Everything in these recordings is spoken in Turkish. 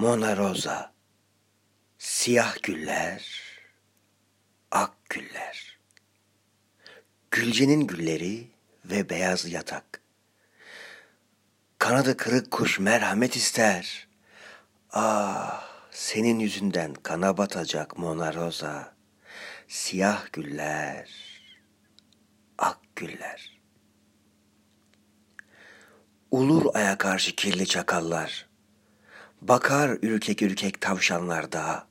Mona Rosa, siyah güller, ak güller. Gülcenin gülleri ve beyaz yatak. Kanadı kırık kuş merhamet ister. Ah, senin yüzünden kana batacak Mona Rosa. Siyah güller, ak güller. Ulur aya karşı kirli çakallar. Bakar ürkek ürkek tavşanlar daha.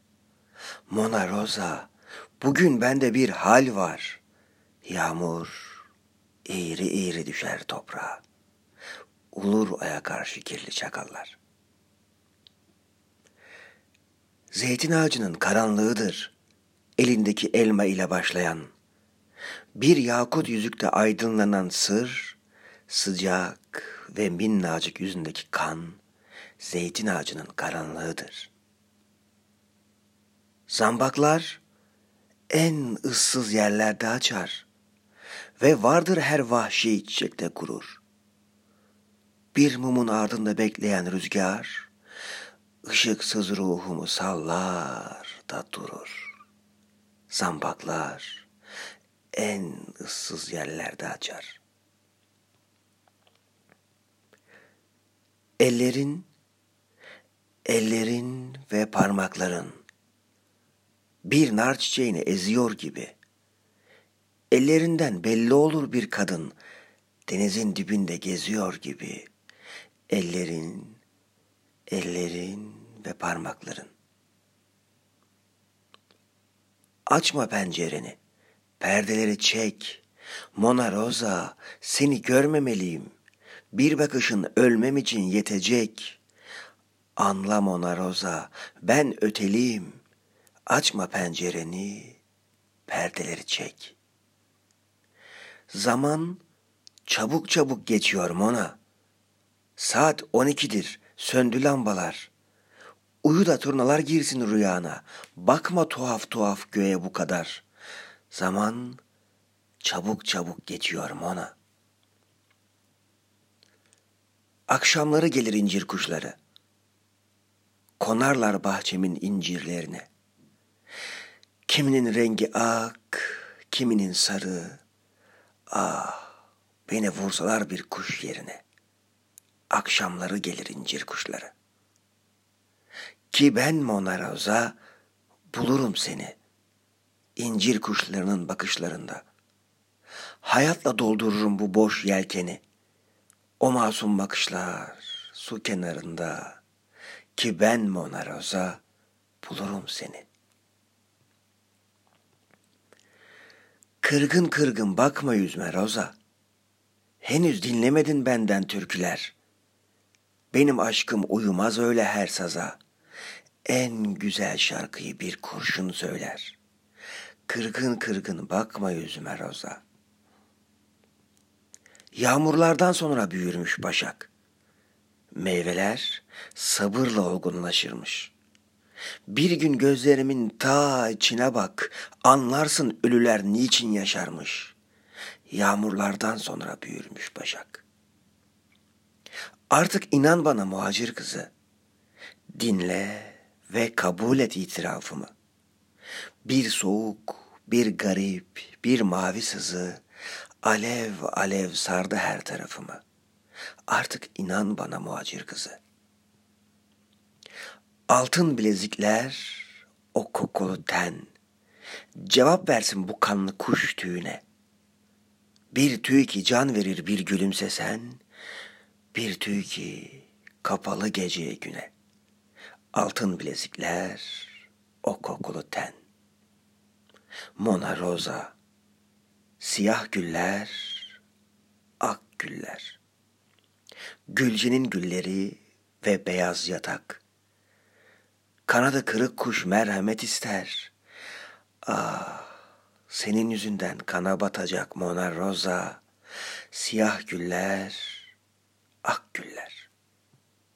Mona Rosa, bugün bende bir hal var. Yağmur eğri eğri düşer toprağa. Ulur aya karşı kirli çakallar. Zeytin ağacının karanlığıdır. Elindeki elma ile başlayan. Bir yakut yüzükte aydınlanan sır, sıcak ve minnacık yüzündeki kan, zeytin ağacının karanlığıdır. Zambaklar en ıssız yerlerde açar ve vardır her vahşi çiçekte gurur. Bir mumun ardında bekleyen rüzgar, ışıksız ruhumu sallar da durur. Zambaklar en ıssız yerlerde açar. Ellerin, ellerin ve parmakların bir nar çiçeğini eziyor gibi. Ellerinden belli olur bir kadın denizin dibinde geziyor gibi. Ellerin, ellerin ve parmakların. Açma pencereni, perdeleri çek. Mona Rosa, seni görmemeliyim. Bir bakışın ölmem için yetecek. Anla Mona Rosa, ben öteliyim. Açma pencereni, perdeleri çek. Zaman çabuk çabuk geçiyor Mona. Saat on ikidir, söndü lambalar. Uyu da turnalar girsin rüyana. Bakma tuhaf tuhaf göğe bu kadar. Zaman çabuk çabuk geçiyor Mona. Akşamları gelir incir kuşları. Konarlar bahçemin incirlerine. Kiminin rengi ak, kiminin sarı. Ah, beni vursalar bir kuş yerine. Akşamları gelir incir kuşları. Ki ben Mona Rosa bulurum seni. İncir kuşlarının bakışlarında. Hayatla doldururum bu boş yelkeni. O masum bakışlar su kenarında. Ki ben Mona Rosa bulurum seni. Kırgın kırgın bakma yüzme Roza. Henüz dinlemedin benden türküler. Benim aşkım uyumaz öyle her saza. En güzel şarkıyı bir kurşun söyler. Kırgın kırgın bakma yüzüme Roza. Yağmurlardan sonra büyürmüş başak. Meyveler sabırla olgunlaşırmış.'' Bir gün gözlerimin ta içine bak, anlarsın ölüler niçin yaşarmış. Yağmurlardan sonra büyürmüş Başak. Artık inan bana muhacir kızı. Dinle ve kabul et itirafımı. Bir soğuk, bir garip, bir mavi sızı, alev alev sardı her tarafımı. Artık inan bana muhacir kızı.'' Altın bilezikler, o kokulu ten. Cevap versin bu kanlı kuş tüyüne. Bir tüy ki can verir bir gülümsesen, bir tüy ki kapalı geceye güne. Altın bilezikler, o kokulu ten. Mona Rosa, siyah güller, ak güller. Gülcenin gülleri ve beyaz yatak. Kanadı kırık kuş merhamet ister. Ah, senin yüzünden kana batacak Mona Rosa. Siyah güller, ak güller.